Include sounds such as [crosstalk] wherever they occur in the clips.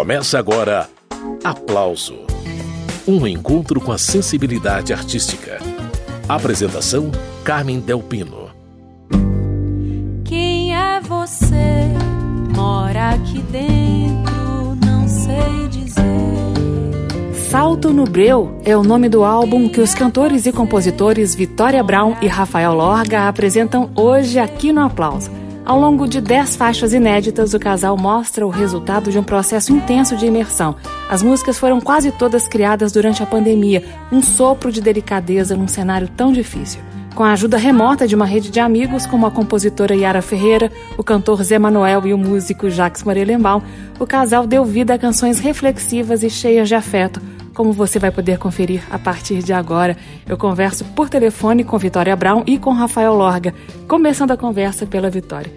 Começa agora Aplauso Um encontro com a sensibilidade artística. Apresentação: Carmen Delpino. Quem é você? Mora aqui dentro, não sei dizer. Salto no Breu é o nome do álbum que os cantores e compositores Vitória Brown e Rafael Lorga apresentam hoje aqui no Aplauso. Ao longo de dez faixas inéditas, o casal mostra o resultado de um processo intenso de imersão. As músicas foram quase todas criadas durante a pandemia, um sopro de delicadeza num cenário tão difícil. Com a ajuda remota de uma rede de amigos, como a compositora Yara Ferreira, o cantor Zé Manuel e o músico Jacques Morelenbaum, o casal deu vida a canções reflexivas e cheias de afeto, como você vai poder conferir a partir de agora. Eu converso por telefone com Vitória Brown e com Rafael Lorga, começando a conversa pela Vitória.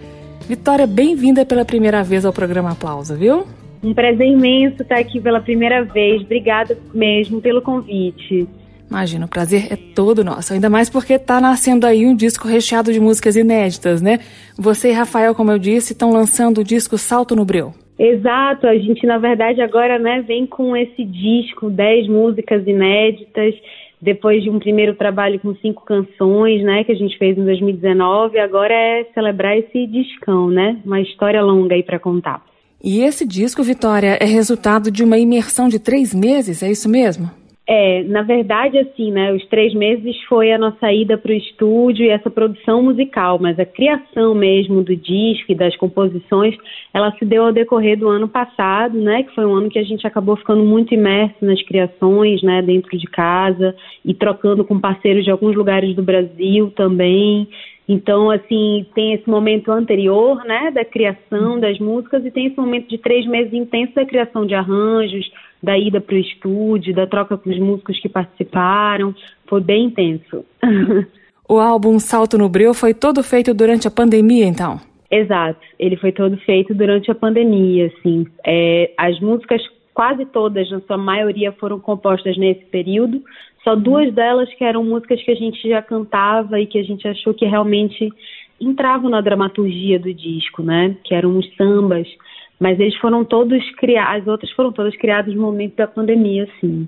Vitória, bem-vinda pela primeira vez ao programa Aplauso, viu? Um prazer imenso estar aqui pela primeira vez. Obrigada mesmo pelo convite. Imagina, o prazer é todo nosso, ainda mais porque está nascendo aí um disco recheado de músicas inéditas, né? Você e Rafael, como eu disse, estão lançando o disco Salto no Breu. Exato, a gente na verdade agora né, vem com esse disco, 10 músicas inéditas, depois de um primeiro trabalho com cinco canções, né, que a gente fez em 2019, agora é celebrar esse discão, né? Uma história longa aí para contar. E esse disco, Vitória, é resultado de uma imersão de três meses, é isso mesmo? É, na verdade, assim, né, os três meses foi a nossa ida para o estúdio e essa produção musical, mas a criação mesmo do disco e das composições, ela se deu ao decorrer do ano passado, né, que foi um ano que a gente acabou ficando muito imerso nas criações, né, dentro de casa e trocando com parceiros de alguns lugares do Brasil também. Então, assim, tem esse momento anterior, né, da criação das músicas e tem esse momento de três meses intenso da criação de arranjos, da ida para o estúdio, da troca com os músicos que participaram. Foi bem intenso. [laughs] o álbum Salto no Breu foi todo feito durante a pandemia, então? Exato, ele foi todo feito durante a pandemia, assim. É, as músicas, quase todas, na sua maioria, foram compostas nesse período. Só duas delas que eram músicas que a gente já cantava e que a gente achou que realmente entravam na dramaturgia do disco, né? Que eram os sambas mas eles foram todos criados, as outras foram todas criadas no momento da pandemia, sim.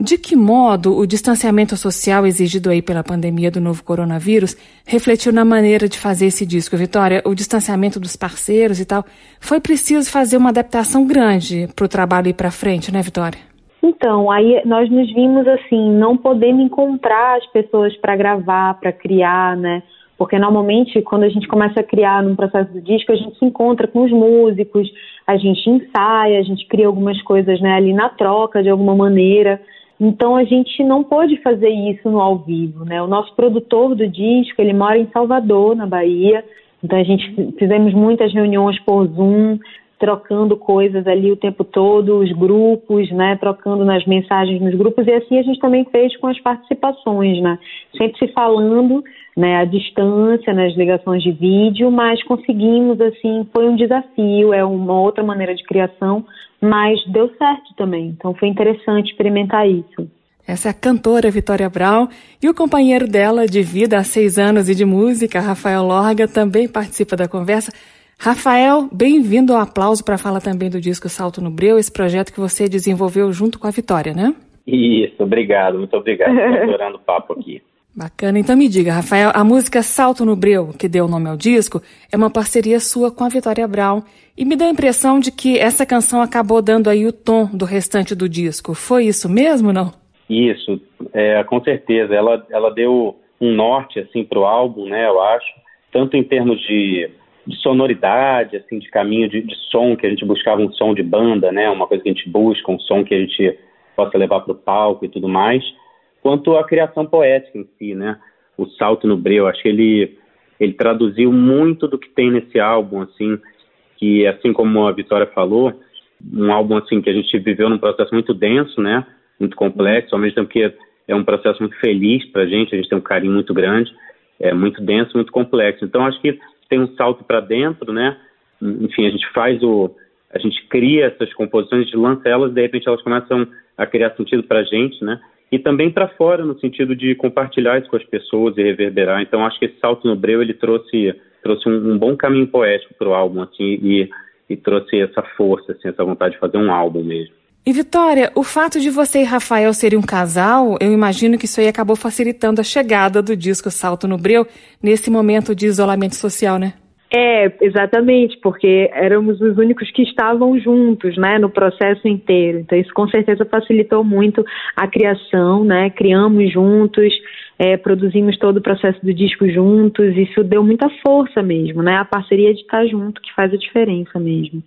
De que modo o distanciamento social exigido aí pela pandemia do novo coronavírus refletiu na maneira de fazer esse disco, Vitória? O distanciamento dos parceiros e tal. Foi preciso fazer uma adaptação grande para o trabalho ir para frente, né, Vitória? Então, aí nós nos vimos assim, não podendo encontrar as pessoas para gravar, para criar, né? Porque normalmente, quando a gente começa a criar num processo do disco, a gente se encontra com os músicos, a gente ensaia, a gente cria algumas coisas né, ali na troca de alguma maneira. Então a gente não pôde fazer isso no ao vivo, né? O nosso produtor do disco, ele mora em Salvador, na Bahia. Então a gente fizemos muitas reuniões por Zoom, trocando coisas ali o tempo todo, os grupos, né, trocando nas mensagens nos grupos e assim a gente também fez com as participações, né, sempre se falando, né, à distância, nas ligações de vídeo, mas conseguimos, assim, foi um desafio, é uma outra maneira de criação, mas deu certo também, então foi interessante experimentar isso. Essa é a cantora Vitória Brown e o companheiro dela de vida há seis anos e de música, Rafael Lorga, também participa da conversa. Rafael, bem-vindo ao aplauso para falar também do disco Salto no Breu, esse projeto que você desenvolveu junto com a Vitória, né? Isso, obrigado, muito obrigado. Estou adorando o papo aqui. Bacana. Então me diga, Rafael, a música Salto no Breu, que deu o nome ao disco, é uma parceria sua com a Vitória Brown. E me dá a impressão de que essa canção acabou dando aí o tom do restante do disco. Foi isso mesmo, não? Isso, é, com certeza. Ela, ela deu um norte assim para o álbum, né? Eu acho, tanto em termos de de sonoridade, assim, de caminho de, de, som, que a gente buscava um som de banda, né, uma coisa que a gente busca, um som que a gente possa levar para o palco e tudo mais, quanto a criação poética em si, né, o salto no breu, acho que ele ele traduziu muito do que tem nesse álbum, assim, que assim como a Vitória falou, um álbum assim que a gente viveu num processo muito denso, né, muito complexo, ao mesmo tempo que é um processo muito feliz para a gente, a gente tem um carinho muito grande, é muito denso, muito complexo. Então acho que tem um salto para dentro, né? Enfim, a gente faz o. A gente cria essas composições, a gente lança elas, de repente elas começam a criar sentido para a gente, né? E também para fora, no sentido de compartilhar isso com as pessoas e reverberar. Então, acho que esse salto no breu, ele trouxe, trouxe um, um bom caminho poético para o álbum, assim, e, e trouxe essa força, assim, essa vontade de fazer um álbum mesmo. E Vitória, o fato de você e Rafael serem um casal, eu imagino que isso aí acabou facilitando a chegada do disco Salto no Breu nesse momento de isolamento social, né? É, exatamente, porque éramos os únicos que estavam juntos, né, no processo inteiro. Então isso com certeza facilitou muito a criação, né? Criamos juntos, é, produzimos todo o processo do disco juntos. Isso deu muita força mesmo, né? A parceria de estar junto que faz a diferença mesmo.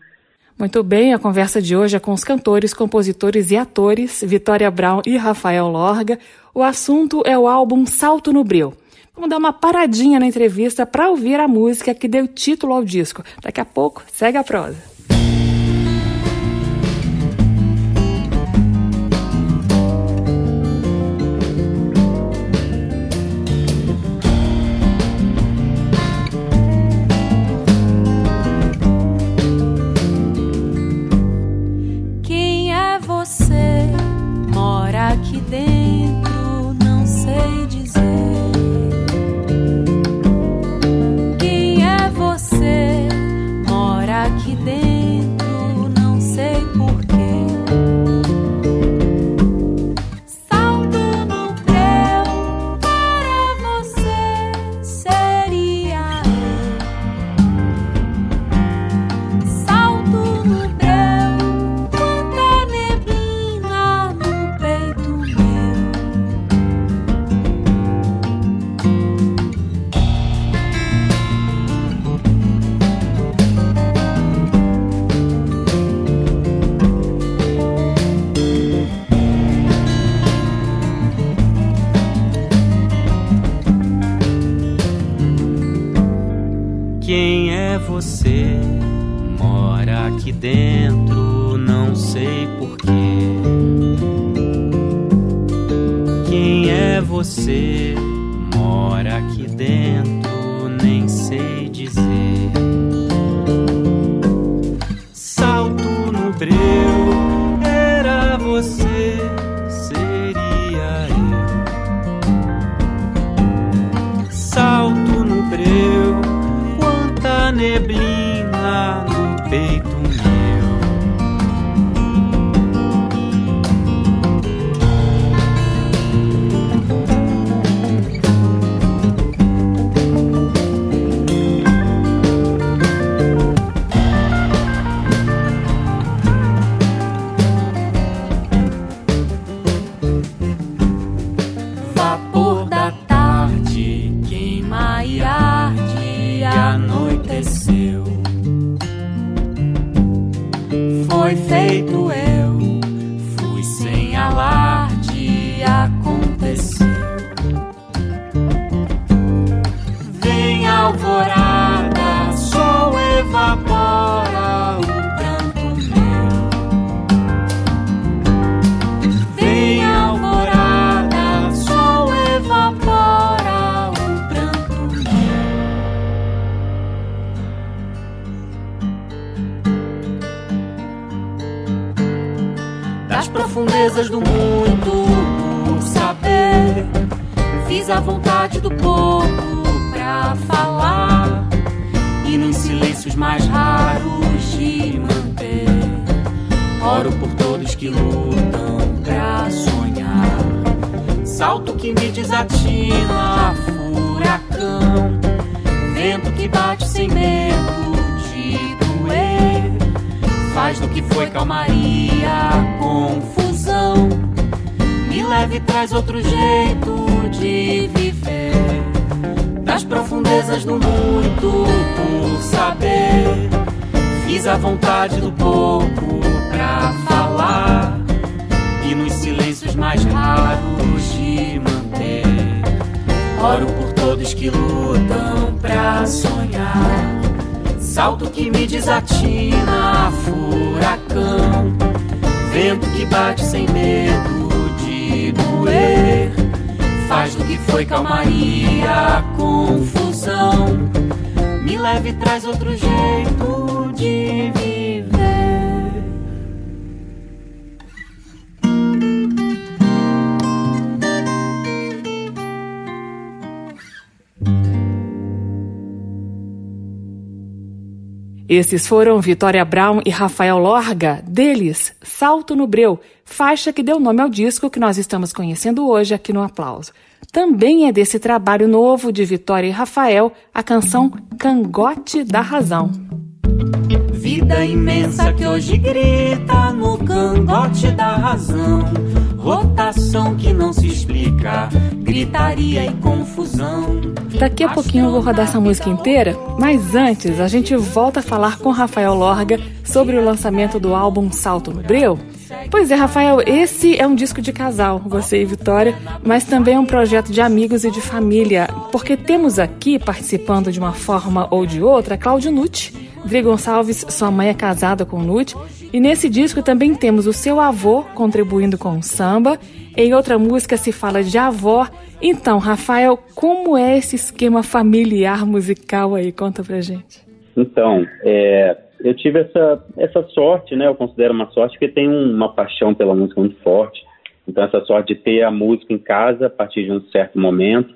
Muito bem, a conversa de hoje é com os cantores, compositores e atores Vitória Brown e Rafael Lorga. O assunto é o álbum Salto no Breu. Vamos dar uma paradinha na entrevista para ouvir a música que deu título ao disco. Daqui a pouco, segue a prosa. leve traz outro jeito. Esses foram Vitória Brown e Rafael Lorga, deles Salto no Breu, faixa que deu nome ao disco que nós estamos conhecendo hoje aqui no Aplauso. Também é desse trabalho novo de Vitória e Rafael a canção Cangote da Razão. Vida imensa que hoje grita no cangote da razão. Rotação que não se explica, gritaria e confusão. Daqui a pouquinho eu vou rodar essa música inteira, mas antes a gente volta a falar com Rafael Lorga sobre o lançamento do álbum Salto no Breu. Pois é, Rafael, esse é um disco de casal, você e Vitória, mas também é um projeto de amigos e de família, porque temos aqui, participando de uma forma ou de outra, Cláudio Nucci. Dri Gonçalves, sua mãe é casada com Nucci, e nesse disco também temos o seu avô contribuindo com o samba. Em outra música se fala de avó. Então, Rafael, como é esse esquema familiar musical aí? Conta pra gente. Então, é, eu tive essa, essa sorte, né? Eu considero uma sorte porque tenho uma paixão pela música muito forte. Então, essa sorte de ter a música em casa a partir de um certo momento,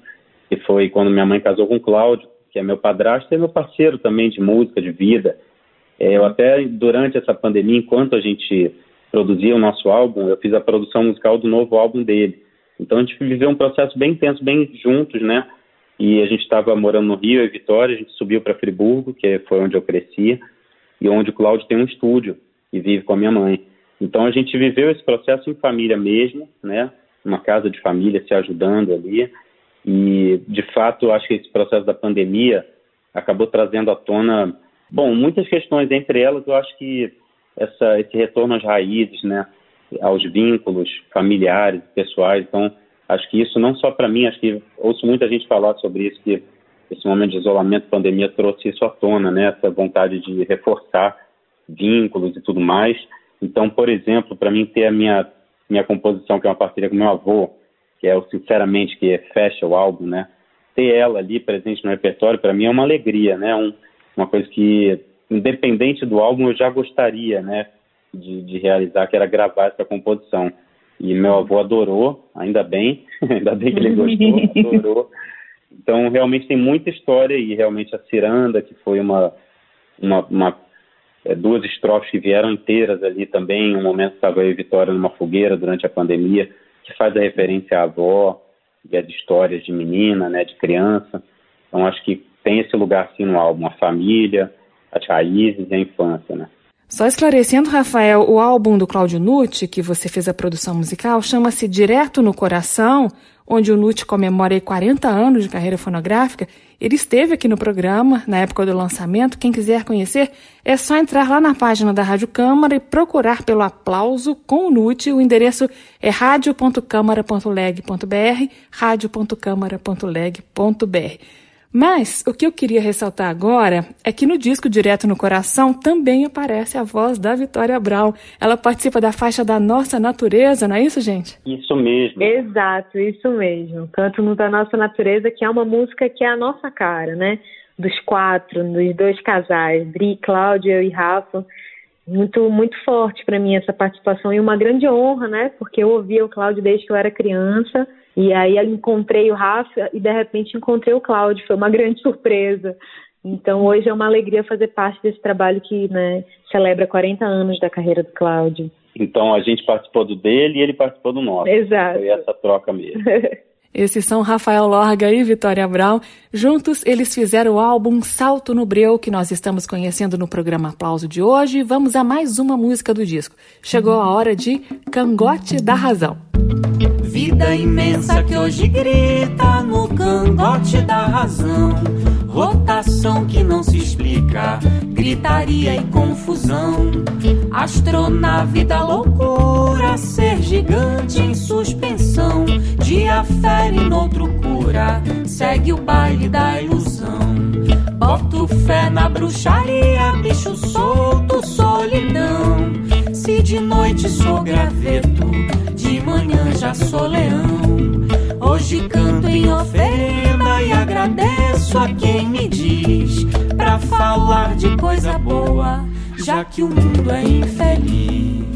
que foi quando minha mãe casou com o Cláudio, que é meu padrasto e meu parceiro também de música, de vida. É, eu até, durante essa pandemia, enquanto a gente produzia o nosso álbum, eu fiz a produção musical do novo álbum dele. Então, a gente viveu um processo bem intenso, bem juntos, né? E a gente estava morando no Rio, e Vitória, a gente subiu para Friburgo, que foi onde eu cresci e onde o Cláudio tem um estúdio e vive com a minha mãe. Então a gente viveu esse processo em família mesmo, né? Uma casa de família se ajudando ali. E de fato, acho que esse processo da pandemia acabou trazendo à tona, bom, muitas questões. Entre elas, eu acho que essa, esse retorno às raízes, né? Aos vínculos familiares, pessoais. Então, acho que isso não só para mim, acho que ouço muita gente falar sobre isso que esse momento de isolamento, pandemia trouxe isso à tona, né? Essa vontade de reforçar vínculos e tudo mais. Então, por exemplo, para mim ter a minha minha composição, que é uma parceria com meu avô, que é o Sinceramente, que fecha o álbum, né? Ter ela ali presente no repertório, para mim é uma alegria, né? Um, uma coisa que, independente do álbum, eu já gostaria, né? De, de realizar, que era gravar essa composição. E meu avô adorou, ainda bem, [laughs] ainda bem que ele gostou, [laughs] adorou. Então, realmente tem muita história e realmente a Ciranda, que foi uma, uma, uma é, duas estrofes que vieram inteiras ali também, um momento estava eu e Vitória numa fogueira durante a pandemia, que faz a referência à avó e as histórias de menina, né, de criança. Então, acho que tem esse lugar assim no álbum, a família, as raízes e a infância, né. Só esclarecendo, Rafael, o álbum do Cláudio Nucci, que você fez a produção musical, chama-se Direto no Coração, onde o Nucci comemora 40 anos de carreira fonográfica. Ele esteve aqui no programa na época do lançamento. Quem quiser conhecer, é só entrar lá na página da Rádio Câmara e procurar pelo aplauso com o Nucci. O endereço é radio.câmara.leg.br, radio.câmara.leg.br. Mas o que eu queria ressaltar agora é que no disco Direto no Coração também aparece a voz da Vitória Brown. Ela participa da faixa da Nossa Natureza, não é isso, gente? Isso mesmo. Exato, isso mesmo. Canto no Da Nossa Natureza, que é uma música que é a nossa cara, né? Dos quatro, dos dois casais, Dri, Cláudia e Rafa. Muito, muito forte para mim essa participação e uma grande honra, né? Porque eu ouvia o Cláudio desde que eu era criança e aí eu encontrei o Rafa e de repente encontrei o Cláudio, foi uma grande [laughs] surpresa. Então hoje é uma alegria fazer parte desse trabalho que né, celebra 40 anos da carreira do Cláudio. Então a gente participou do dele e ele participou do nosso. Exato. Foi essa troca mesmo. [laughs] Esses são Rafael Lorga e Vitória Brown. Juntos, eles fizeram o álbum Salto no Breu, que nós estamos conhecendo no programa Aplauso de hoje. Vamos a mais uma música do disco. Chegou a hora de Cangote da Razão. Vida imensa que hoje grita no cangote da razão. Rotação que não se explica, gritaria e confusão. Astronave da loucura, ser gigante em suspensão. Dia fere, noutro cura, segue o baile da ilusão. Boto fé na bruxaria, bicho solto, solidão. Se de noite sou graveto, de manhã já sou leão. Hoje canto em oferenda e agradeço a quem me diz pra falar de coisa boa, já que o mundo é infeliz.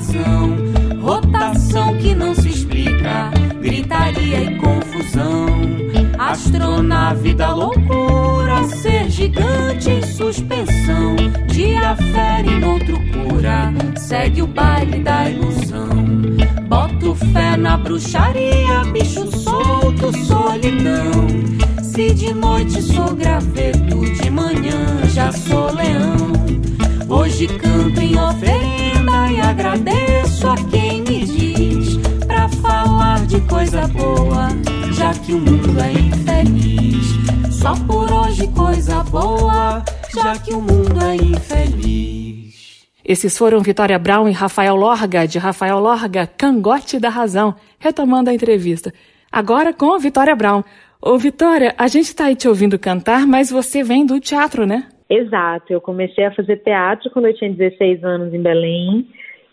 Razão. Rotação que não se explica, gritaria e confusão. Astronave da loucura, ser gigante em suspensão. Dia fere, outro cura, segue o baile da ilusão. Boto fé na bruxaria, bicho solto, solidão. Se de noite sou graveto, de manhã já sou leão. Hoje canto em oferenda e agradeço a quem me diz pra falar de coisa boa, já que o mundo é infeliz. Só por hoje coisa boa, já que o mundo é infeliz. Esses foram Vitória Brown e Rafael Lorga, de Rafael Lorga, Cangote da Razão, retomando a entrevista. Agora com Vitória Brown. Ô Vitória, a gente tá aí te ouvindo cantar, mas você vem do teatro, né? Exato, eu comecei a fazer teatro quando eu tinha 16 anos em Belém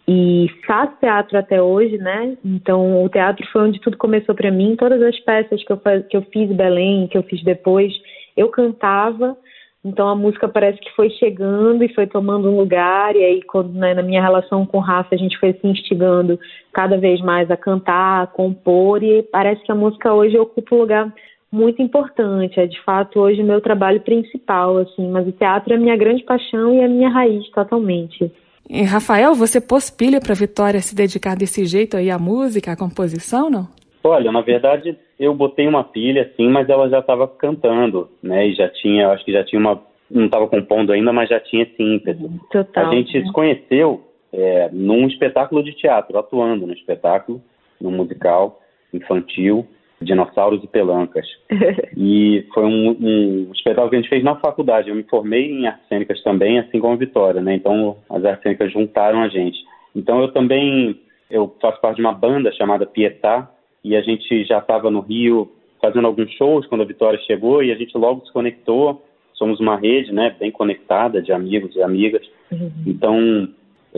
e faço teatro até hoje, né? Então o teatro foi onde tudo começou para mim. Todas as peças que eu, que eu fiz em Belém, que eu fiz depois, eu cantava. Então a música parece que foi chegando e foi tomando um lugar e aí quando né, na minha relação com o Rafa a gente foi se instigando cada vez mais a cantar, a compor e parece que a música hoje ocupa um lugar muito importante. É de fato hoje o meu trabalho principal, assim, mas o teatro é a minha grande paixão e a minha raiz totalmente. E Rafael, você pôs pilha para Vitória se dedicar desse jeito aí à música, à composição, não? Olha, na verdade eu botei uma pilha, sim, mas ela já estava cantando, né? E já tinha, acho que já tinha uma, não estava compondo ainda, mas já tinha esse ímpeto. Total. A gente se conheceu é, num espetáculo de teatro, atuando no espetáculo, no musical infantil. Dinossauros e Pelancas. [laughs] e foi um, um, espetáculo que a gente fez na faculdade. Eu me formei em artes cênicas também, assim como a Vitória, né? Então as artes cênicas juntaram a gente. Então eu também eu faço parte de uma banda chamada Pietá e a gente já estava no Rio fazendo alguns shows quando a Vitória chegou e a gente logo se conectou. Somos uma rede, né, bem conectada de amigos e amigas. Uhum. Então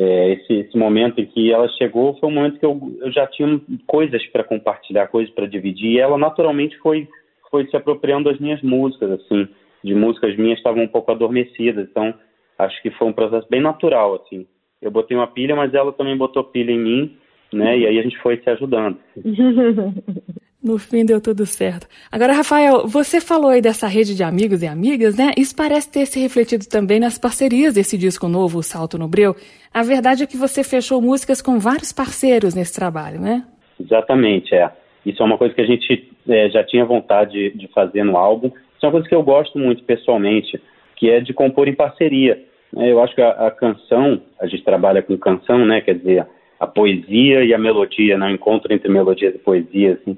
é, esse, esse, momento em que ela chegou foi um momento que eu, eu já tinha coisas para compartilhar, coisas para dividir, e ela naturalmente foi, foi se apropriando das minhas músicas, assim, de músicas minhas estavam um pouco adormecidas, então acho que foi um processo bem natural, assim. Eu botei uma pilha, mas ela também botou pilha em mim, né, e aí a gente foi se ajudando. [laughs] No fim deu tudo certo. Agora, Rafael, você falou aí dessa rede de amigos e amigas, né? Isso parece ter se refletido também nas parcerias desse disco novo, o Salto no Breu. A verdade é que você fechou músicas com vários parceiros nesse trabalho, né? Exatamente, é. Isso é uma coisa que a gente é, já tinha vontade de fazer no álbum. Isso é uma coisa que eu gosto muito pessoalmente, que é de compor em parceria. É, eu acho que a, a canção, a gente trabalha com canção, né? Quer dizer, a poesia e a melodia, né? o encontro entre melodias e poesia, assim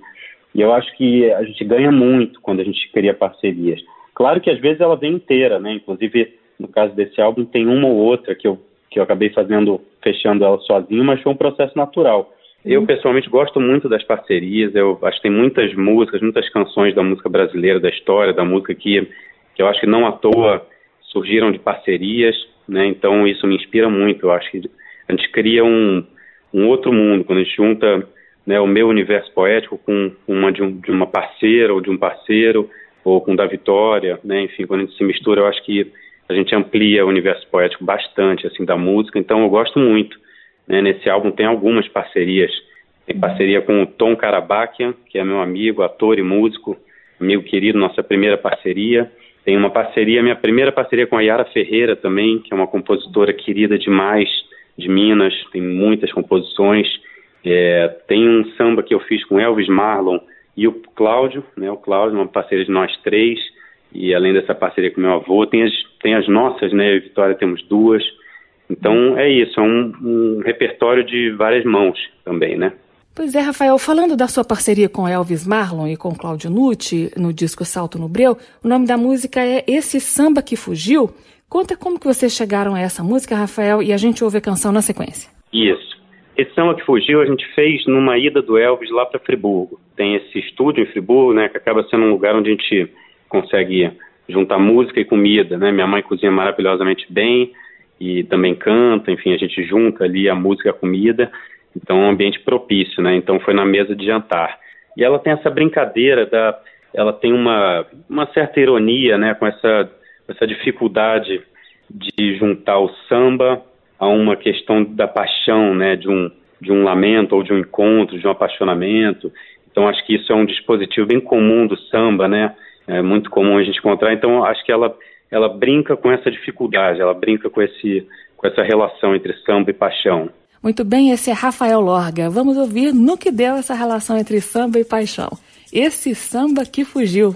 e eu acho que a gente ganha muito quando a gente cria parcerias. Claro que às vezes ela vem inteira, né? Inclusive, no caso desse álbum, tem uma ou outra que eu, que eu acabei fazendo, fechando ela sozinho, mas foi um processo natural. Eu, pessoalmente, gosto muito das parcerias. Eu acho que tem muitas músicas, muitas canções da música brasileira, da história da música que, que eu acho que não à toa surgiram de parcerias, né? Então, isso me inspira muito. Eu acho que a gente cria um, um outro mundo quando a gente junta né, o meu universo poético com uma de, um, de, uma parceira ou de um parceiro ou com da Vitória, né, enfim, quando a gente se mistura, eu acho que a gente amplia o universo poético bastante, assim, da música, então eu gosto muito, né, nesse álbum tem algumas parcerias, tem parceria com o Tom Carabaquian, que é meu amigo, ator e músico, amigo querido, nossa primeira parceria, tem uma parceria, minha primeira parceria com a Yara Ferreira também, que é uma compositora querida demais de Minas, tem muitas composições, é, tem um samba que eu fiz com Elvis Marlon e o Cláudio, né? O Cláudio, uma parceria de nós três. E além dessa parceria com meu avô, tem as, tem as nossas, né? Eu e Vitória temos duas. Então é isso, é um, um repertório de várias mãos também, né? Pois é, Rafael, falando da sua parceria com Elvis Marlon e com Cláudio Nucci no disco Salto no Breu, o nome da música é Esse Samba que Fugiu. Conta como que vocês chegaram a essa música, Rafael, e a gente ouve a canção na sequência. Isso. Esse samba que fugiu a gente fez numa ida do Elvis lá para Friburgo. Tem esse estúdio em Friburgo, né, que acaba sendo um lugar onde a gente consegue juntar música e comida, né? Minha mãe cozinha maravilhosamente bem e também canta, enfim, a gente junta ali a música e a comida, então é um ambiente propício, né? Então foi na mesa de jantar. E ela tem essa brincadeira da ela tem uma, uma certa ironia, né, com essa essa dificuldade de juntar o samba a uma questão da paixão, né, de um de um lamento ou de um encontro, de um apaixonamento. Então acho que isso é um dispositivo bem comum do samba, né? É muito comum a gente encontrar. Então acho que ela ela brinca com essa dificuldade, ela brinca com esse com essa relação entre samba e paixão. Muito bem, esse é Rafael Lorga. Vamos ouvir no que deu essa relação entre samba e paixão. Esse samba que fugiu.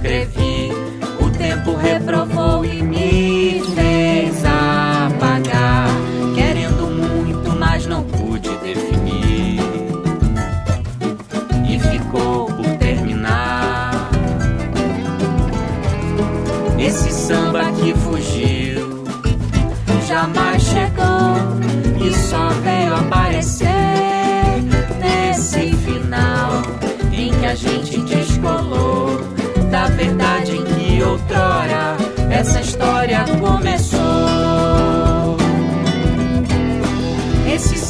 escrevi. O tempo reprovou e me fez apagar, querendo muito, mas não pude definir. E ficou por terminar. Esse samba que fugiu jamais chegou e só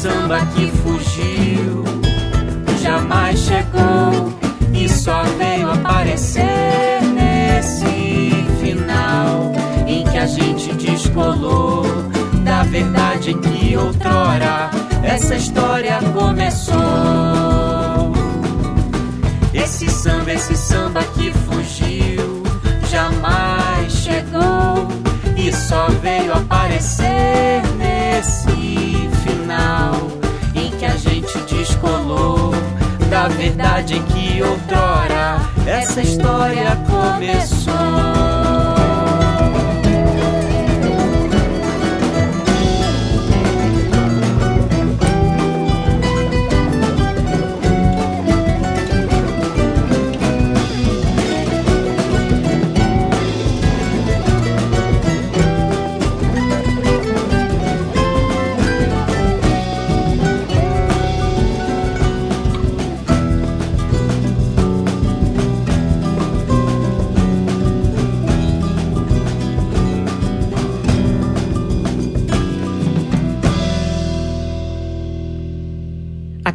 samba que fugiu jamais chegou e só veio aparecer nesse final em que a gente descolou da verdade que outrora essa história começou. Esse samba, esse samba que fugiu, jamais chegou e só veio aparecer nesse final em que a gente descolou da verdade que outrora essa história começou.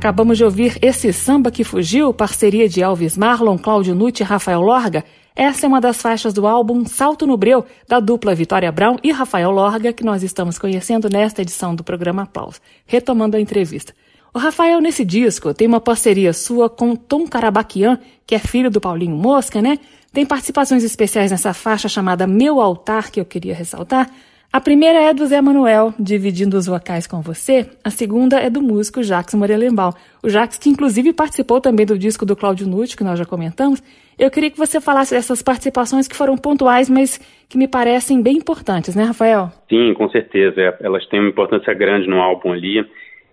Acabamos de ouvir Esse Samba que Fugiu, parceria de Alves Marlon, Cláudio Nutti e Rafael Lorga. Essa é uma das faixas do álbum Salto no Breu, da dupla Vitória Brown e Rafael Lorga, que nós estamos conhecendo nesta edição do programa Aplausos. Retomando a entrevista. O Rafael, nesse disco, tem uma parceria sua com Tom Carabaquian, que é filho do Paulinho Mosca, né? Tem participações especiais nessa faixa chamada Meu Altar, que eu queria ressaltar. A primeira é do Zé Manuel, dividindo os vocais com você. A segunda é do músico Jacques Morelenbaum. O Jacques, que inclusive participou também do disco do Cláudio Nucci, que nós já comentamos. Eu queria que você falasse dessas participações que foram pontuais, mas que me parecem bem importantes, né, Rafael? Sim, com certeza. É, elas têm uma importância grande no álbum ali.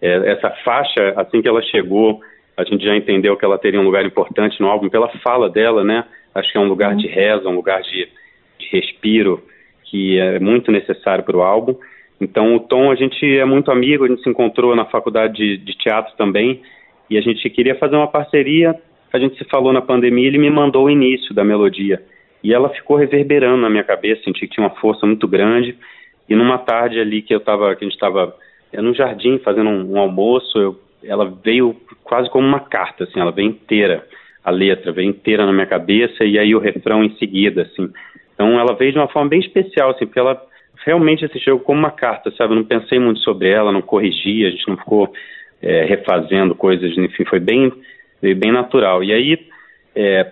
É, essa faixa, assim que ela chegou, a gente já entendeu que ela teria um lugar importante no álbum pela fala dela, né? Acho que é um lugar de reza, um lugar de, de respiro que é muito necessário para o álbum. Então, o Tom, a gente é muito amigo, a gente se encontrou na faculdade de, de, teatro também, e a gente queria fazer uma parceria. A gente se falou na pandemia, ele me mandou o início da melodia. E ela ficou reverberando na minha cabeça, senti que tinha uma força muito grande. E numa tarde ali que eu tava, que a gente estava é, no jardim fazendo um, um almoço, eu, ela veio quase como uma carta, assim, ela veio inteira, a letra veio inteira na minha cabeça, e aí o refrão em seguida, assim. Então ela veio de uma forma bem especial, assim, porque ela realmente chegou como uma carta, sabe? Eu não pensei muito sobre ela, não corrigi, a gente não ficou é, refazendo coisas, enfim, foi bem, bem natural. E aí, é,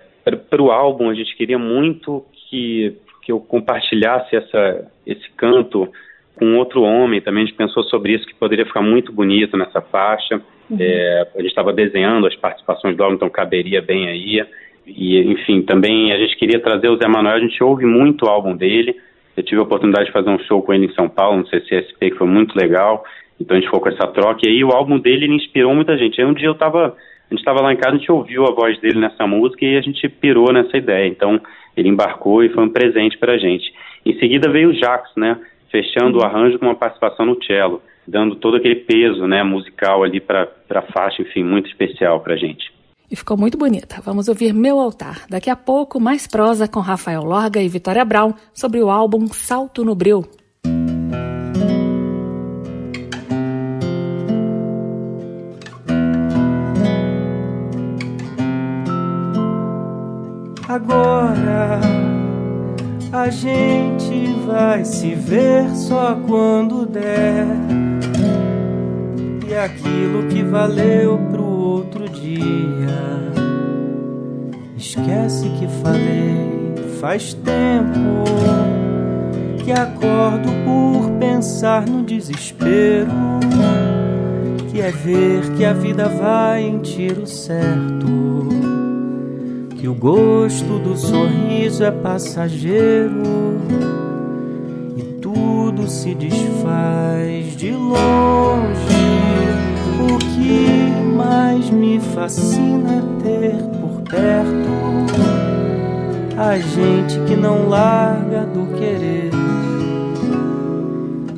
para o álbum, a gente queria muito que, que eu compartilhasse essa, esse canto com outro homem, também a gente pensou sobre isso, que poderia ficar muito bonito nessa faixa. Uhum. É, a gente estava desenhando as participações do álbum, então caberia bem aí. E, enfim, também a gente queria trazer o Zé Manuel, a gente ouve muito o álbum dele. Eu tive a oportunidade de fazer um show com ele em São Paulo, no CCSP, que foi muito legal. Então a gente ficou com essa troca. E aí o álbum dele ele inspirou muita gente. Aí um dia eu tava, a gente estava lá em casa, a gente ouviu a voz dele nessa música e a gente pirou nessa ideia. Então ele embarcou e foi um presente pra gente. Em seguida veio o Jax, né? Fechando o arranjo com uma participação no cello, dando todo aquele peso, né, musical ali para a faixa, enfim, muito especial pra gente e ficou muito bonita. Vamos ouvir Meu Altar. Daqui a pouco, mais prosa com Rafael Lorga e Vitória Brown sobre o álbum Salto no Breu. Agora a gente vai se ver só quando der. E aquilo que valeu pro dia. Esquece que falei faz tempo que acordo por pensar no desespero. Que é ver que a vida vai em tiro certo. Que o gosto do sorriso é passageiro e tudo se desfaz de longe. O que mais me fascina ter por perto a gente que não larga do querer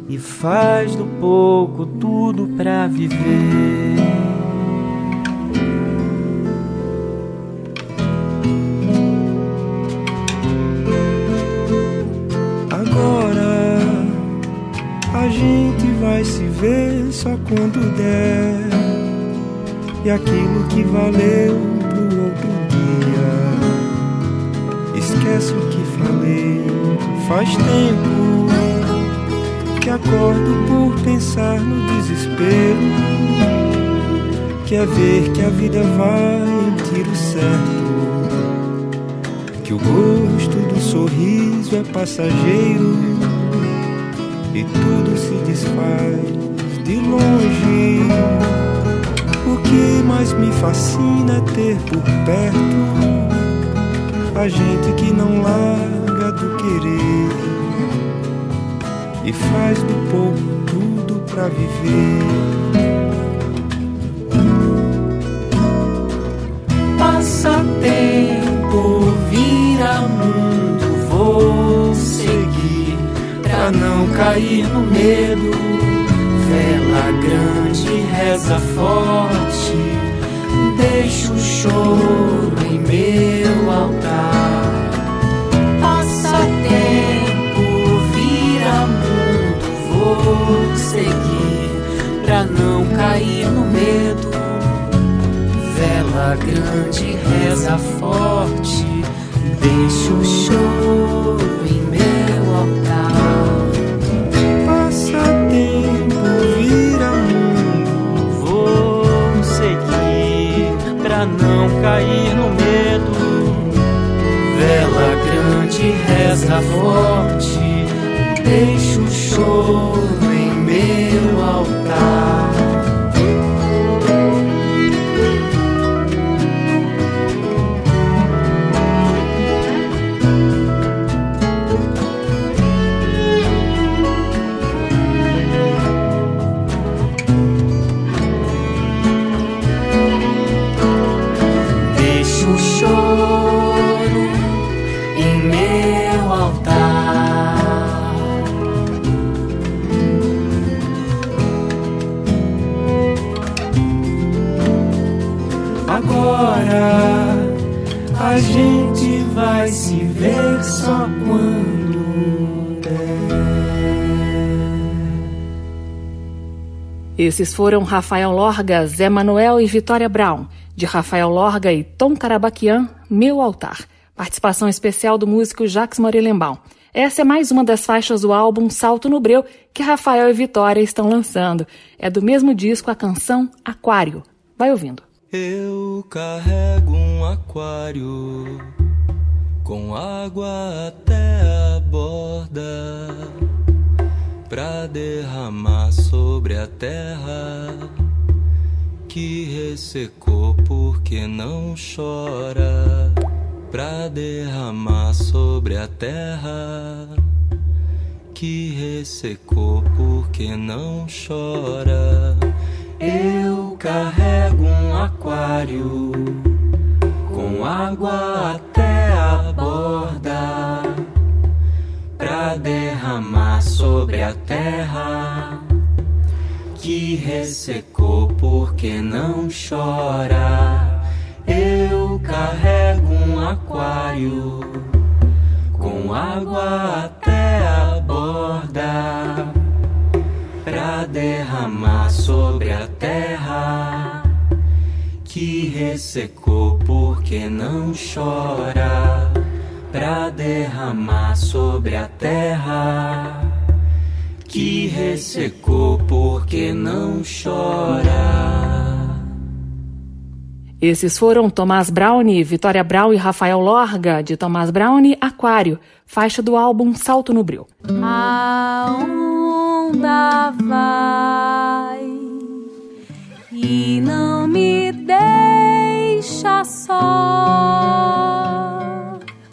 e faz do pouco tudo pra viver. Agora a gente vai se ver só quando der e aquilo que valeu pro outro dia. Esquece o que falei, faz tempo que acordo por pensar no desespero. Que é ver que a vida vai em tiro certo. Que o gosto do sorriso é passageiro e tudo se desfaz de longe. O que mais me fascina é ter por perto a gente que não larga do querer e faz do pouco tudo pra viver. Passa tempo, vira mundo, vou seguir pra não cair no medo vela grande reza forte, deixa o choro em meu altar. Passa tempo, vira mundo, vou seguir pra não cair no medo. Vela grande reza forte, deixa o choro em meu altar. Cair no medo. Vela grande, reza forte, Deixa o choro em meu altar. Esses foram Rafael Lorga, Zé Manuel e Vitória Brown, de Rafael Lorga e Tom Carabaquian, Meu Altar. Participação especial do músico Jacques Morelenbaum. Essa é mais uma das faixas do álbum Salto no Breu que Rafael e Vitória estão lançando. É do mesmo disco a canção Aquário. Vai ouvindo. Eu carrego um aquário com água até a borda pra derramar sobre a terra que ressecou porque não chora pra derramar sobre a terra que ressecou porque não chora. Eu carrego um aquário com água até a borda pra derramar sobre a terra que ressecou porque não chora. Eu carrego um aquário com água até a borda pra derramar sobre a terra que ressecou porque não chora pra derramar sobre a terra que ressecou porque não chora. Esses foram Tomás Browne, Vitória Brown e Rafael Lorga, de Tomás Browne, Aquário, faixa do álbum Salto no Breu. A onda vai e não me deixa só.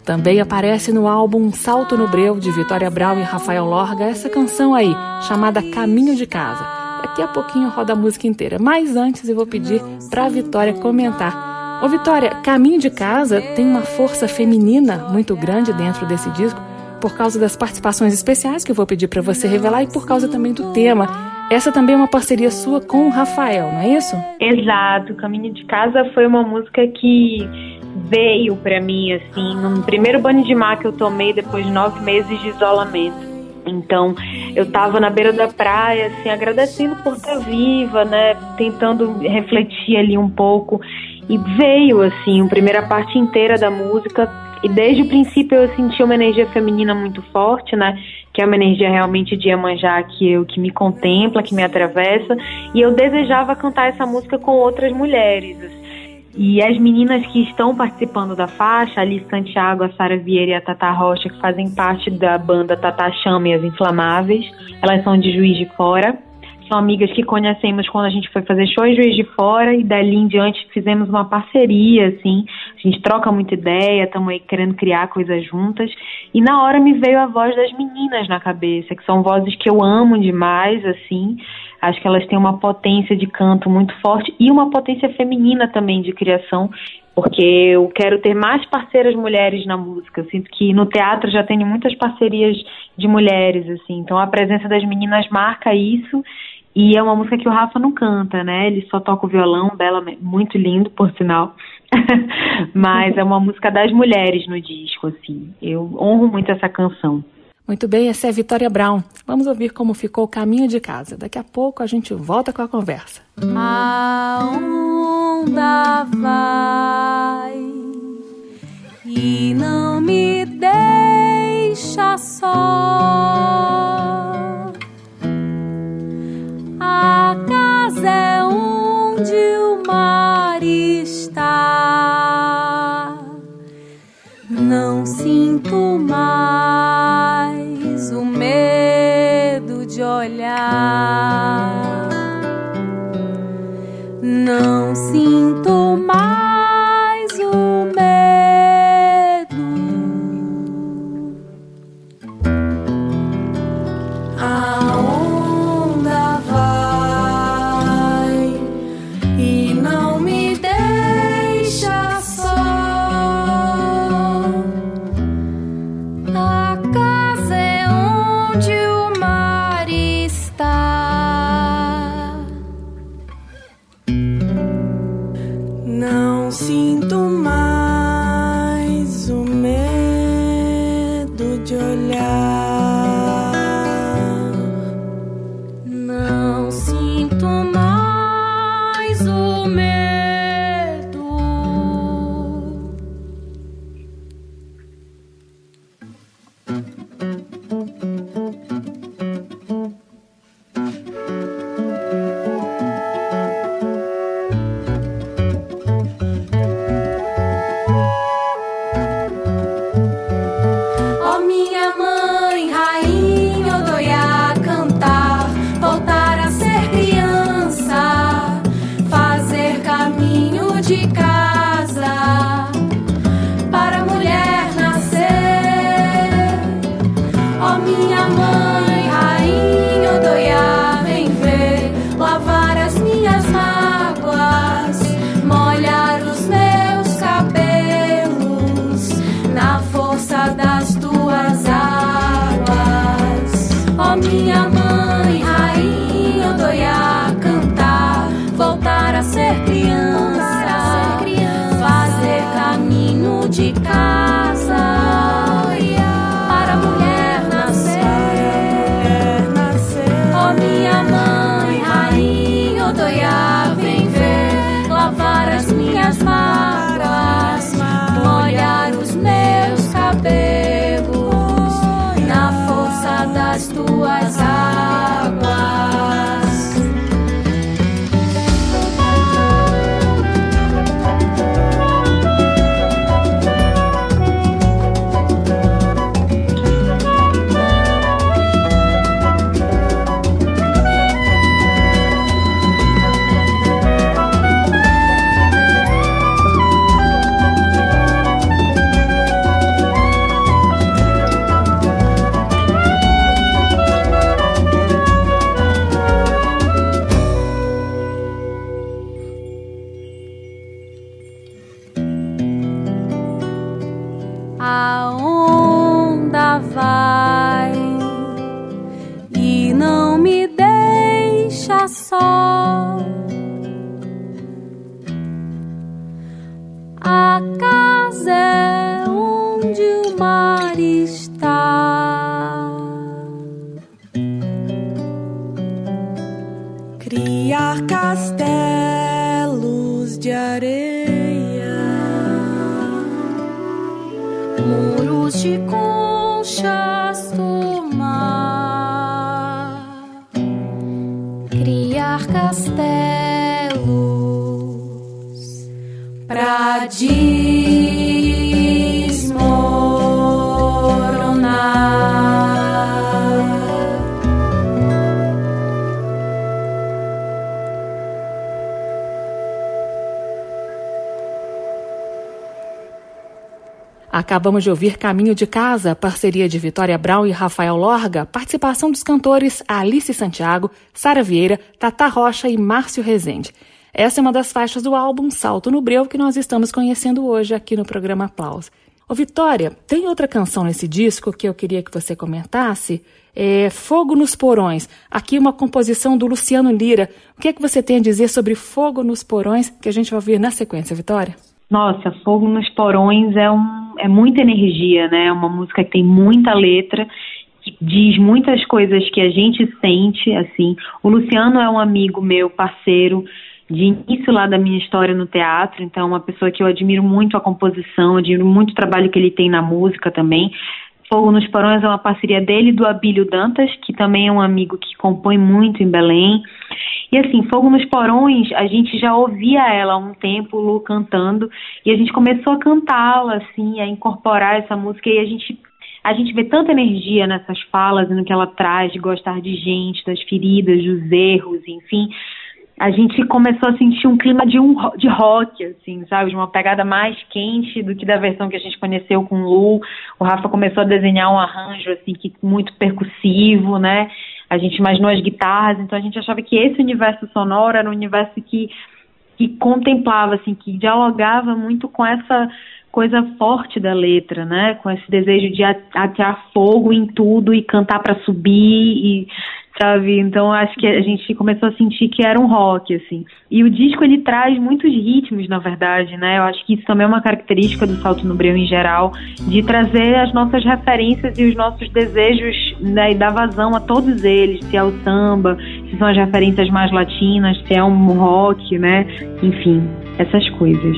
Também aparece no álbum Salto no Breu, de Vitória Brown e Rafael Lorga, essa canção aí, chamada Caminho de Casa. Daqui a pouquinho roda a música inteira, mas antes eu vou pedir pra Vitória comentar. Ô Vitória, Caminho de Casa tem uma força feminina muito grande dentro desse disco, por causa das participações especiais que eu vou pedir para você revelar e por causa também do tema. Essa também é uma parceria sua com o Rafael, não é isso? Exato, Caminho de Casa foi uma música que veio pra mim, assim, no primeiro banho de mar que eu tomei depois de nove meses de isolamento. Então, eu tava na beira da praia, assim, agradecendo por estar viva, né? Tentando refletir ali um pouco. E veio, assim, a primeira parte inteira da música. E desde o princípio eu senti uma energia feminina muito forte, né? Que é uma energia realmente de Iemanjá que, eu, que me contempla, que me atravessa. E eu desejava cantar essa música com outras mulheres, assim. E as meninas que estão participando da faixa, a Santiago, a Sara Vieira e a Tata Rocha, que fazem parte da banda Tata Chama e as Inflamáveis, elas são de Juiz de Fora. São amigas que conhecemos quando a gente foi fazer show em Juiz de Fora e dali em diante fizemos uma parceria, assim. A gente troca muita ideia, estamos aí querendo criar coisas juntas. E na hora me veio a voz das meninas na cabeça, que são vozes que eu amo demais, assim. Acho que elas têm uma potência de canto muito forte e uma potência feminina também de criação, porque eu quero ter mais parceiras mulheres na música. Eu sinto que no teatro já tenho muitas parcerias de mulheres, assim. Então a presença das meninas marca isso. E é uma música que o Rafa não canta, né? Ele só toca o violão, bela, muito lindo, por sinal. [laughs] Mas é uma música das mulheres no disco, assim. Eu honro muito essa canção. Muito bem, essa é a Vitória Brown. Vamos ouvir como ficou o caminho de casa. Daqui a pouco a gente volta com a conversa. A onda vai e não me deixa só. Criar castelos pra desmoronar. Acabamos de ouvir Caminho de Casa, parceria de Vitória Brown e Rafael Lorga, participação dos cantores Alice Santiago, Sara Vieira, Tata Rocha e Márcio Rezende. Essa é uma das faixas do álbum Salto no Breu que nós estamos conhecendo hoje aqui no programa Aplauso. Ô Vitória, tem outra canção nesse disco que eu queria que você comentasse? É Fogo nos Porões. Aqui uma composição do Luciano Lira. O que é que você tem a dizer sobre Fogo nos Porões que a gente vai ouvir na sequência, Vitória? Nossa, Fogo nos Porões é, um, é muita energia, né? É uma música que tem muita letra, que diz muitas coisas que a gente sente, assim. O Luciano é um amigo meu, parceiro, de início lá da minha história no teatro, então é uma pessoa que eu admiro muito a composição, admiro muito o trabalho que ele tem na música também. Fogo nos Porões é uma parceria dele do Abílio Dantas, que também é um amigo que compõe muito em Belém. E assim, Fogo nos Porões, a gente já ouvia ela há um tempo, Lu cantando, e a gente começou a cantá-la, assim, a incorporar essa música, e a gente a gente vê tanta energia nessas falas e no que ela traz de gostar de gente, das feridas, dos erros, enfim. A gente começou a sentir um clima de, um, de rock, assim, sabe? De uma pegada mais quente do que da versão que a gente conheceu com o Lu. O Rafa começou a desenhar um arranjo, assim, que muito percussivo, né? A gente imaginou as guitarras, então a gente achava que esse universo sonoro era um universo que, que contemplava, assim, que dialogava muito com essa coisa forte da letra, né? Com esse desejo de atear fogo em tudo e cantar para subir e sabe? Então acho que a gente começou a sentir que era um rock assim. E o disco ele traz muitos ritmos, na verdade, né? Eu acho que isso também é uma característica do Salto no Breu em geral, de trazer as nossas referências e os nossos desejos, né, e dar vazão a todos eles, se é o samba, se são as referências mais latinas, se é um rock, né? Enfim, essas coisas.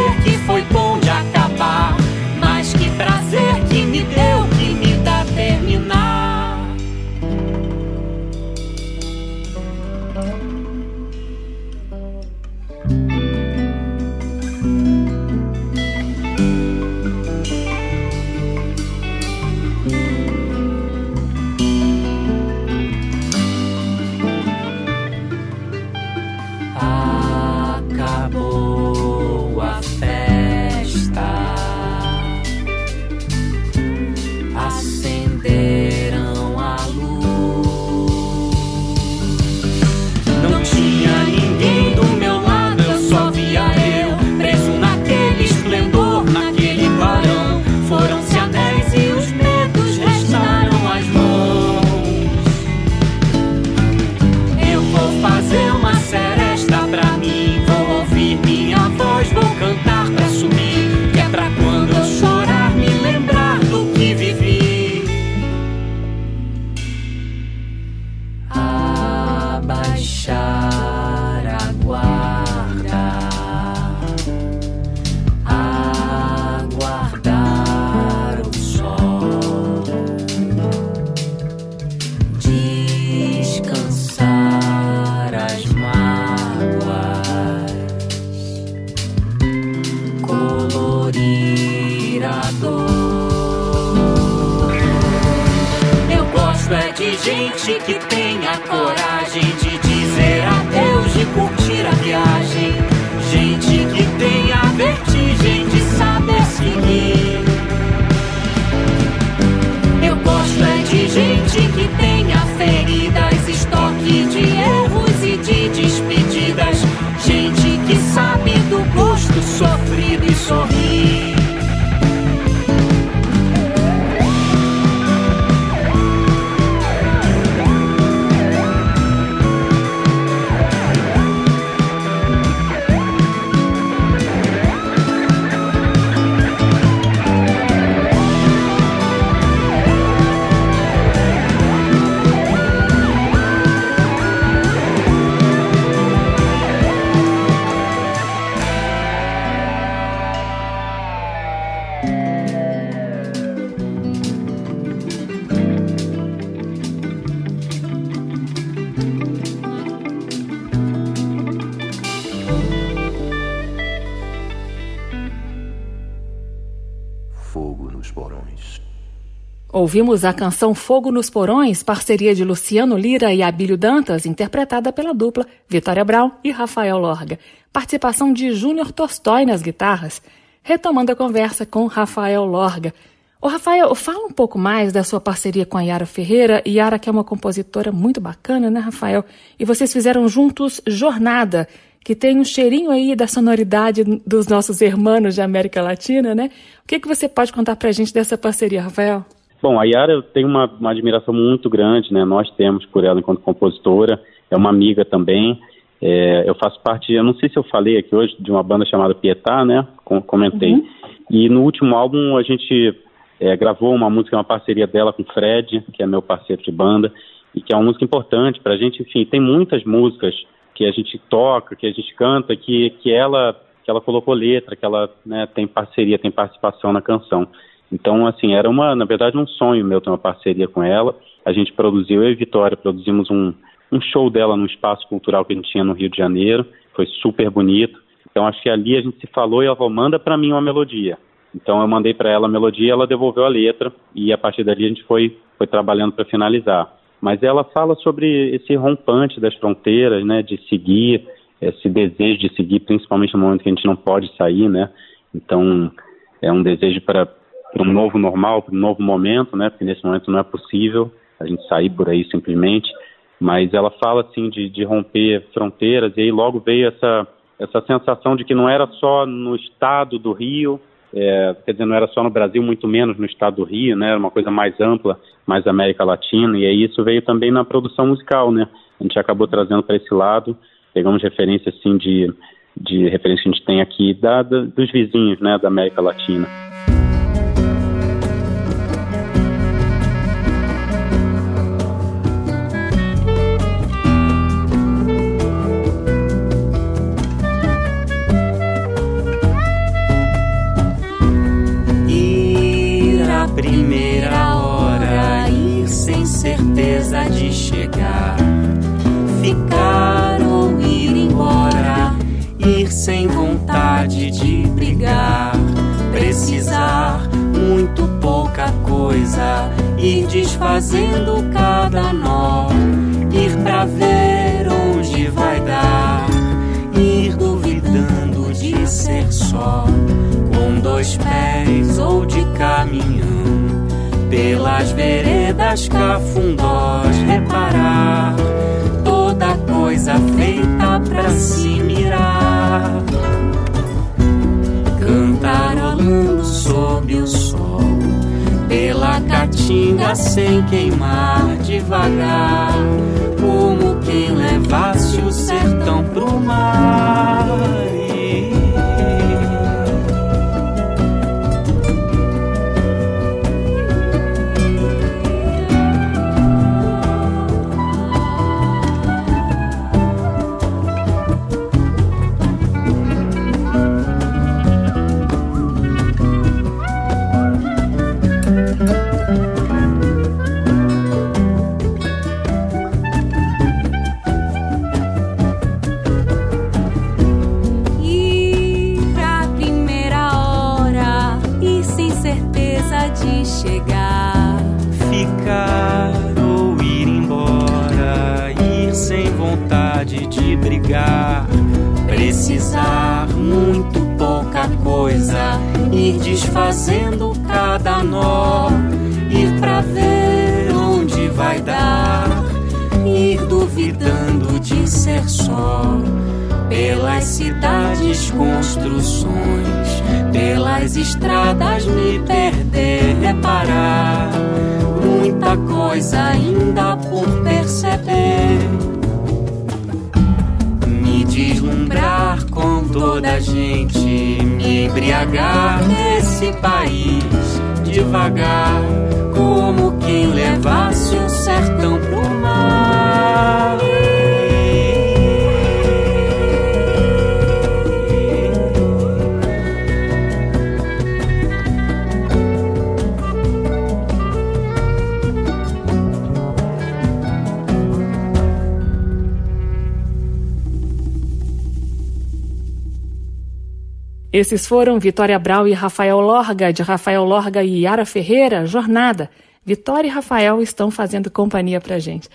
Ouvimos a canção Fogo nos Porões, parceria de Luciano Lira e Abílio Dantas, interpretada pela dupla Vitória Brown e Rafael Lorga. Participação de Júnior Tolstói nas guitarras. Retomando a conversa com Rafael Lorga. Ô Rafael, fala um pouco mais da sua parceria com a Yara Ferreira. Yara que é uma compositora muito bacana, né, Rafael? E vocês fizeram juntos Jornada, que tem um cheirinho aí da sonoridade dos nossos irmãos da América Latina, né? O que, que você pode contar para a gente dessa parceria, Rafael? Bom, a Yara eu tenho uma, uma admiração muito grande, né? Nós temos por ela enquanto compositora, é uma amiga também. É, eu faço parte, eu não sei se eu falei aqui hoje, de uma banda chamada Pietá, né? Comentei. Uhum. E no último álbum a gente é, gravou uma música, uma parceria dela com o Fred, que é meu parceiro de banda, e que é uma música importante para a gente. Enfim, tem muitas músicas que a gente toca, que a gente canta, que, que ela que ela colocou letra, que ela né, tem parceria, tem participação na canção. Então, assim, era uma, na verdade, um sonho meu ter uma parceria com ela. A gente produziu, eu e Vitória, produzimos um, um show dela no espaço cultural que a gente tinha no Rio de Janeiro. Foi super bonito. Então, acho que ali a gente se falou e ela falou, manda para mim uma melodia. Então, eu mandei para ela a melodia, ela devolveu a letra e a partir dali a gente foi, foi trabalhando para finalizar. Mas ela fala sobre esse rompante das fronteiras, né, de seguir, esse desejo de seguir, principalmente no momento que a gente não pode sair, né. Então, é um desejo para para um novo normal, para um novo momento, né? Porque nesse momento não é possível a gente sair por aí simplesmente. Mas ela fala assim de, de romper fronteiras e aí logo veio essa essa sensação de que não era só no estado do Rio, é, quer dizer, não era só no Brasil, muito menos no estado do Rio, né? Era uma coisa mais ampla, mais América Latina e aí isso veio também na produção musical, né? A gente acabou trazendo para esse lado, pegamos referência assim de de referência que a gente tem aqui da, da, dos vizinhos, né, da América Latina. Desfazendo cada nó, ir pra ver onde vai dar, ir duvidando de ser só, com dois pés ou de caminhão, pelas veredas cafundós, reparar. Toda coisa feita pra se mirar. Cantarolando sob o sol Pela caatinga sem queimar devagar. Como quem levasse o sertão pro mar precisar muito pouca coisa, ir desfazendo cada nó, ir pra ver onde vai dar, ir duvidando de ser só. Pelas cidades, construções, pelas estradas me reparar. Muita coisa ainda por perceber deslumbrar com toda a gente, me embriagar nesse país devagar, como quem levasse o sertão pro mar. Esses foram Vitória Brau e Rafael Lorga, de Rafael Lorga e Yara Ferreira, Jornada. Vitória e Rafael estão fazendo companhia pra gente.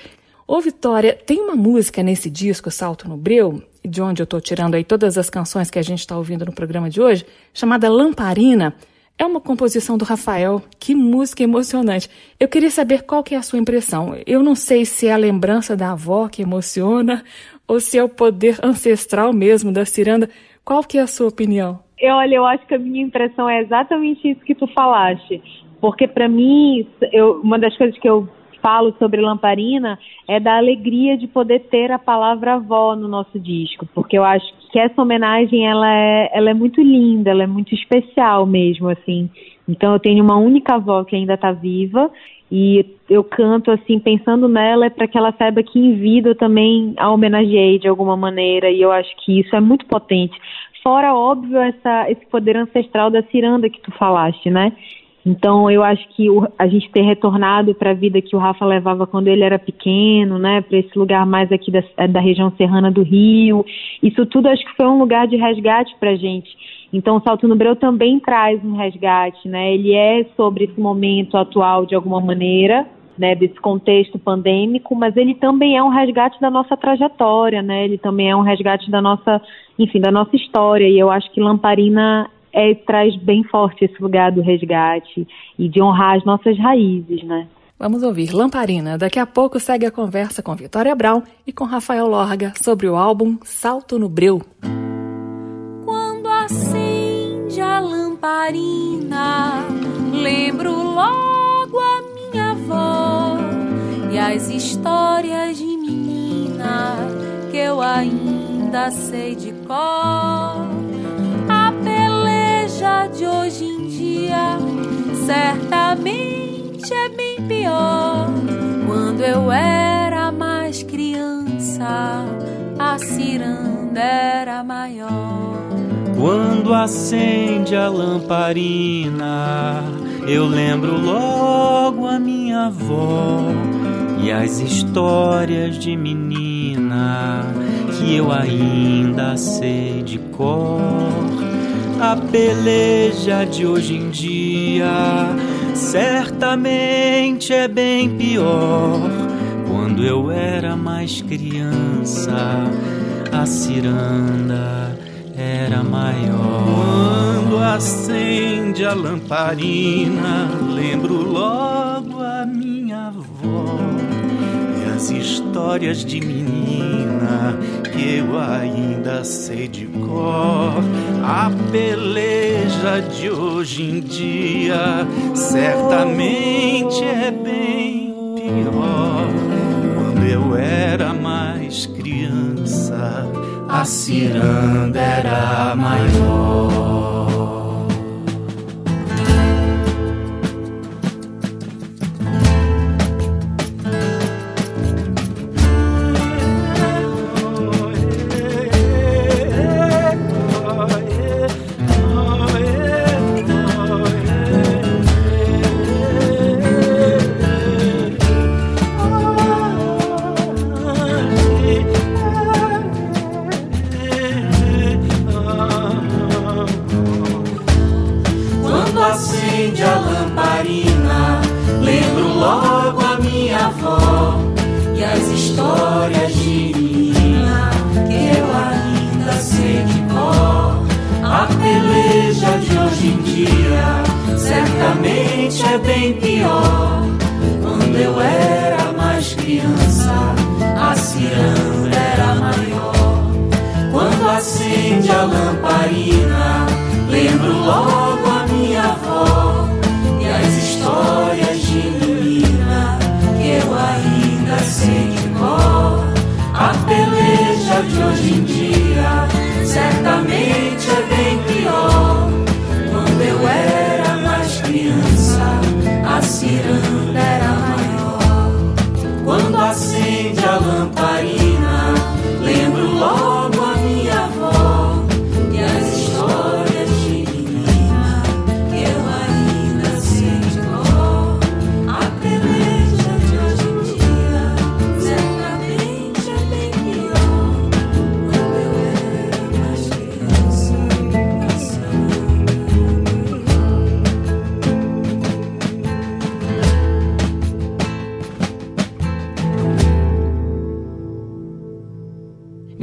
Ô Vitória, tem uma música nesse disco, Salto no Breu, de onde eu estou tirando aí todas as canções que a gente está ouvindo no programa de hoje, chamada Lamparina. É uma composição do Rafael. Que música emocionante. Eu queria saber qual que é a sua impressão. Eu não sei se é a lembrança da avó que emociona ou se é o poder ancestral mesmo da ciranda. Qual que é a sua opinião? Eu, olha, eu acho que a minha impressão é exatamente isso que tu falaste. Porque para mim, eu, uma das coisas que eu falo sobre Lamparina é da alegria de poder ter a palavra avó no nosso disco, porque eu acho que essa homenagem ela é, ela é muito linda, ela é muito especial mesmo, assim. Então eu tenho uma única avó que ainda está viva e eu canto assim pensando nela é para que ela saiba que em vida eu também a homenageei de alguma maneira e eu acho que isso é muito potente. Fora óbvio essa, esse poder ancestral da ciranda que tu falaste, né? Então, eu acho que o, a gente ter retornado para a vida que o Rafa levava quando ele era pequeno, né, para esse lugar mais aqui da, da região serrana do Rio, isso tudo acho que foi um lugar de resgate para a gente. Então, o Salto no Breu também traz um resgate, né? Ele é sobre esse momento atual de alguma maneira, né, desse contexto pandêmico, mas ele também é um resgate da nossa trajetória, né? Ele também é um resgate da nossa, enfim, da nossa história. E eu acho que Lamparina é, traz bem forte esse lugar do resgate e de honrar as nossas raízes, né? Vamos ouvir Lamparina. Daqui a pouco segue a conversa com Vitória Brown e com Rafael Lorga sobre o álbum Salto no Breu. Quando acende a lamparina, lembro logo e as histórias de menina que eu ainda sei de cor de hoje em dia certamente é bem pior. Quando eu era mais criança, a ciranda era maior. Quando acende a lamparina, eu lembro logo a minha avó e as histórias de menina que eu ainda sei de cor a peleja de hoje em dia certamente é bem pior. Quando eu era mais criança, a ciranda era maior. Quando acende a lamparina, lembro logo as histórias de menina que eu ainda sei de cor. A peleja de hoje em dia certamente é bem pior. Quando eu era mais criança, a ciranda era maior.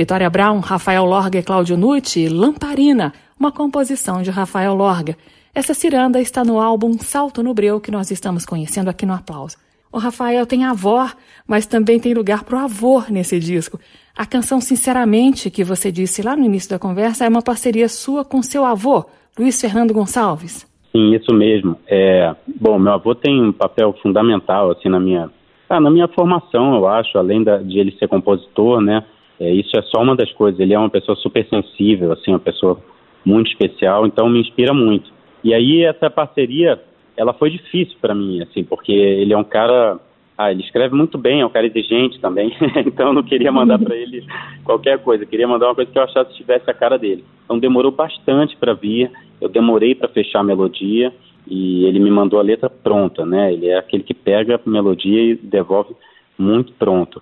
Vitória Brown, Rafael Lorga e Cláudio Nucci, Lamparina, uma composição de Rafael Lorga. Essa ciranda está no álbum Salto no Breu que nós estamos conhecendo aqui no Aplauso. O Rafael tem avó, mas também tem lugar para o avô nesse disco. A canção Sinceramente, que você disse lá no início da conversa, é uma parceria sua com seu avô, Luiz Fernando Gonçalves. Sim, isso mesmo. É, bom, meu avô tem um papel fundamental assim na minha, ah, na minha formação, eu acho, além da, de ele ser compositor, né? É, isso é só uma das coisas. Ele é uma pessoa super sensível, assim, uma pessoa muito especial, então me inspira muito. E aí essa parceria, ela foi difícil para mim, assim, porque ele é um cara, ah, ele escreve muito bem, é um cara exigente também, [laughs] então eu não queria mandar para ele qualquer coisa, queria mandar uma coisa que eu achasse que tivesse a cara dele. Então demorou bastante para vir, eu demorei para fechar a melodia e ele me mandou a letra pronta, né? Ele é aquele que pega a melodia e devolve muito pronto.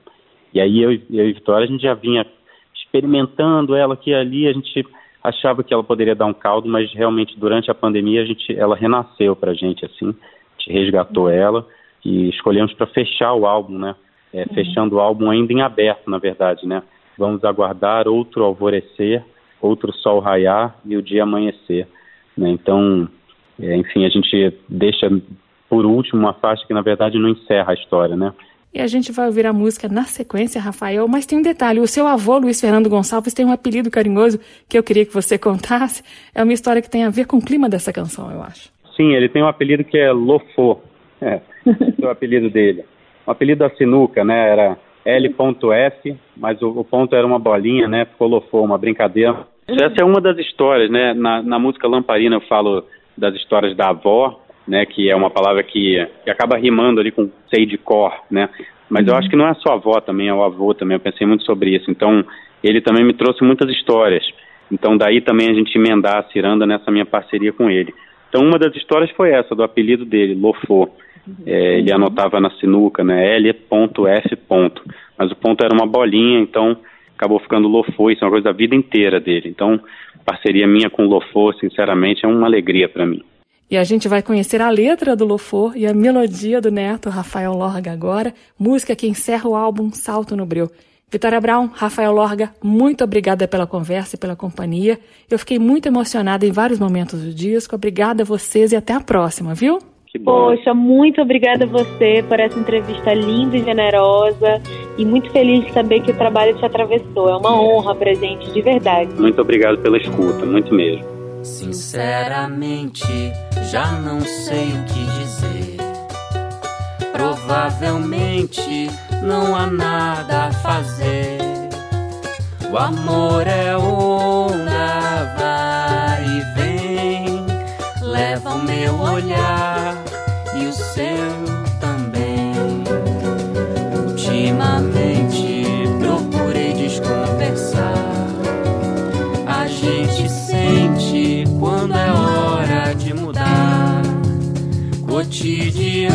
E aí eu, eu e Vitória, a gente já vinha experimentando ela aqui e ali, a gente achava que ela poderia dar um caldo, mas realmente durante a pandemia a gente, ela renasceu para a gente assim, a gente resgatou ela e escolhemos para fechar o álbum, né? É, uhum. Fechando o álbum ainda em aberto, na verdade, né? Vamos aguardar outro alvorecer, outro sol raiar e o dia amanhecer, né? Então, é, enfim, a gente deixa por último uma faixa que na verdade não encerra a história, né? E a gente vai ouvir a música na sequência, Rafael. Mas tem um detalhe: o seu avô, Luiz Fernando Gonçalves, tem um apelido carinhoso que eu queria que você contasse. É uma história que tem a ver com o clima dessa canção, eu acho. Sim, ele tem um apelido que é Lofô. É, é o apelido dele. O apelido da sinuca, né? Era L.F, mas o, o, ponto era uma bolinha, né? Ficou Lofô, uma brincadeira. Essa é uma das histórias, né? Na, na música Lamparina eu falo das histórias da avó, né, que é uma palavra que, que acaba rimando ali com sei de cor, né? Mas uhum. eu acho que não é só a avó também, é o avô também. Eu pensei muito sobre isso. Então, ele também me trouxe muitas histórias. Então, daí também a gente emendar a ciranda nessa minha parceria com ele. Então, uma das histórias foi essa, do apelido dele, Lofô. É, ele anotava na sinuca, né, L.F. Mas o ponto era uma bolinha, então acabou ficando Lofô. Isso é uma coisa da vida inteira dele. Então, parceria minha com o Lofô, sinceramente, é uma alegria para mim. E a gente vai conhecer a letra do Lofor e a melodia do neto Rafael Lorga agora, música que encerra o álbum Salto no Breu. Vitória Brown, Rafael Lorga, muito obrigada pela conversa e pela companhia. Eu fiquei muito emocionada em vários momentos do disco. Obrigada a vocês e até a próxima, viu? Poxa, muito obrigada a você por essa entrevista linda e generosa e muito feliz de saber que o trabalho te atravessou. É uma honra pra gente, de verdade. Muito obrigado pela escuta, muito mesmo. Sinceramente, já não sei o que dizer. Provavelmente não há nada a fazer. O amor é onda, vai e vem, leva o meu olhar e o seu também. Ultimamente procurei desconversar. A gente sente quando é hora de mudar. Cotidiano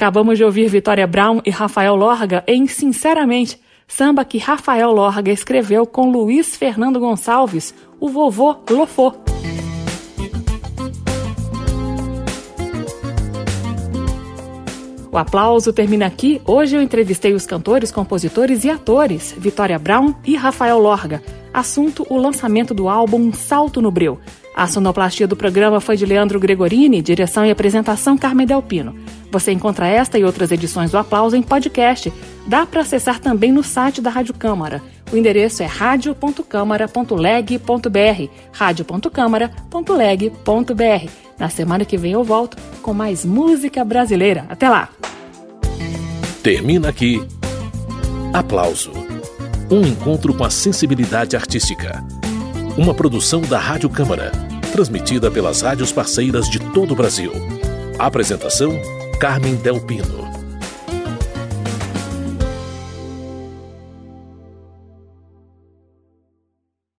Acabamos de ouvir Vitória Brown e Rafael Lorga em Sinceramente, samba que Rafael Lorga escreveu com Luiz Fernando Gonçalves, o vovô Lofô. O aplauso termina aqui. Hoje eu entrevistei os cantores, compositores e atores Vitória Brown e Rafael Lorga. Assunto: o lançamento do álbum Salto no Breu. A sonoplastia do programa foi de Leandro Gregorini, direção e apresentação Carmen Delpino. Você encontra esta e outras edições do Aplauso em podcast. Dá para acessar também no site da Rádio Câmara. O endereço é radio.câmara.leg.br, radio.câmara.leg.br. Na semana que vem eu volto com mais música brasileira. Até lá! Termina aqui. Aplauso. Um encontro com a sensibilidade artística. Uma produção da Rádio Câmara, transmitida pelas rádios parceiras de todo o Brasil. Apresentação: Carmen Del Pino.